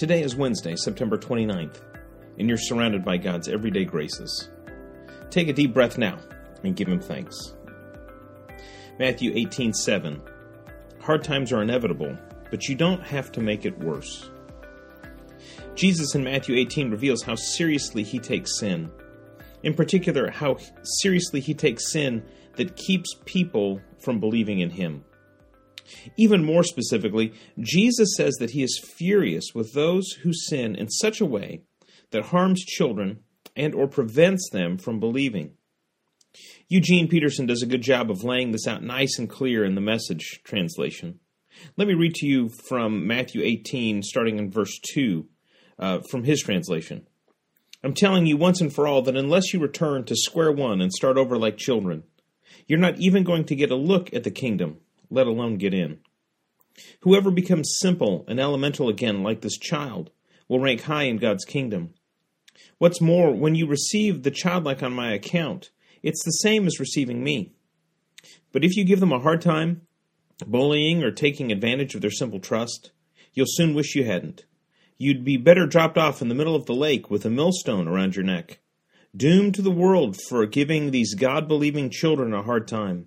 Today is Wednesday, September 29th, and you're surrounded by God's everyday graces. Take a deep breath now and give Him thanks. Matthew 18:7 Hard times are inevitable, but you don't have to make it worse. Jesus in Matthew 18 reveals how seriously he takes sin. In particular, how seriously he takes sin that keeps people from believing in him. Even more specifically, Jesus says that he is furious with those who sin in such a way that harms children and or prevents them from believing. Eugene Peterson does a good job of laying this out nice and clear in the message translation. Let me read to you from Matthew 18, starting in verse 2, uh, from his translation. I'm telling you once and for all that unless you return to square one and start over like children, you're not even going to get a look at the kingdom let alone get in. Whoever becomes simple and elemental again, like this child, will rank high in God's kingdom. What's more, when you receive the childlike on my account, it's the same as receiving me. But if you give them a hard time, bullying or taking advantage of their simple trust, you'll soon wish you hadn't. You'd be better dropped off in the middle of the lake with a millstone around your neck, doomed to the world for giving these God believing children a hard time.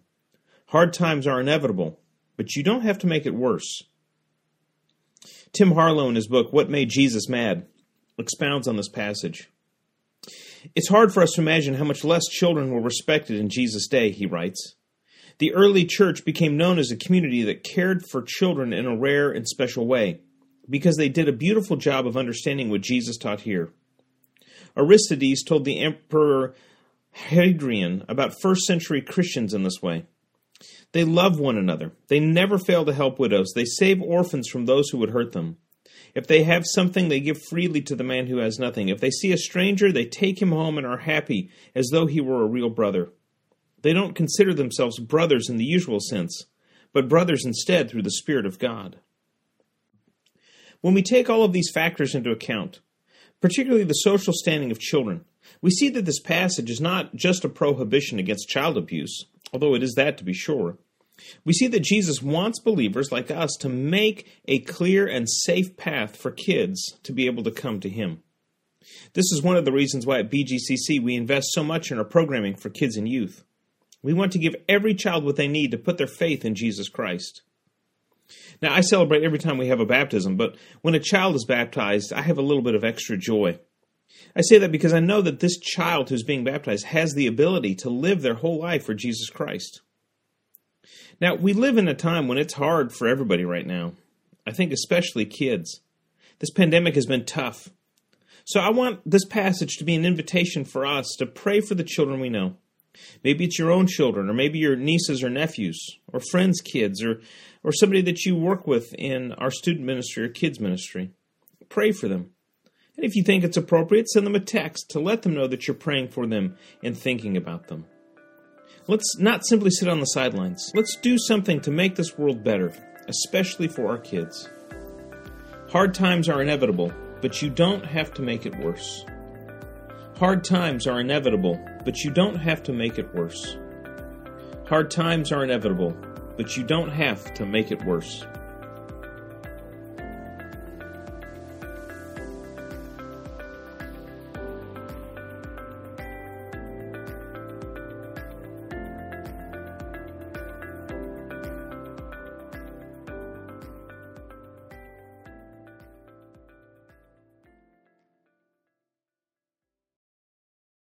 Hard times are inevitable, but you don't have to make it worse. Tim Harlow, in his book, What Made Jesus Mad, expounds on this passage. It's hard for us to imagine how much less children were respected in Jesus' day, he writes. The early church became known as a community that cared for children in a rare and special way because they did a beautiful job of understanding what Jesus taught here. Aristides told the Emperor Hadrian about first century Christians in this way. They love one another. They never fail to help widows. They save orphans from those who would hurt them. If they have something, they give freely to the man who has nothing. If they see a stranger, they take him home and are happy, as though he were a real brother. They don't consider themselves brothers in the usual sense, but brothers instead through the Spirit of God. When we take all of these factors into account, particularly the social standing of children, we see that this passage is not just a prohibition against child abuse, although it is that to be sure. We see that Jesus wants believers like us to make a clear and safe path for kids to be able to come to Him. This is one of the reasons why at BGCC we invest so much in our programming for kids and youth. We want to give every child what they need to put their faith in Jesus Christ. Now, I celebrate every time we have a baptism, but when a child is baptized, I have a little bit of extra joy. I say that because I know that this child who's being baptized has the ability to live their whole life for Jesus Christ. Now, we live in a time when it's hard for everybody right now. I think especially kids. This pandemic has been tough. So I want this passage to be an invitation for us to pray for the children we know. Maybe it's your own children, or maybe your nieces or nephews, or friends' kids, or, or somebody that you work with in our student ministry or kids ministry. Pray for them. And if you think it's appropriate, send them a text to let them know that you're praying for them and thinking about them. Let's not simply sit on the sidelines. Let's do something to make this world better, especially for our kids. Hard times are inevitable, but you don't have to make it worse. Hard times are inevitable, but you don't have to make it worse. Hard times are inevitable, but you don't have to make it worse.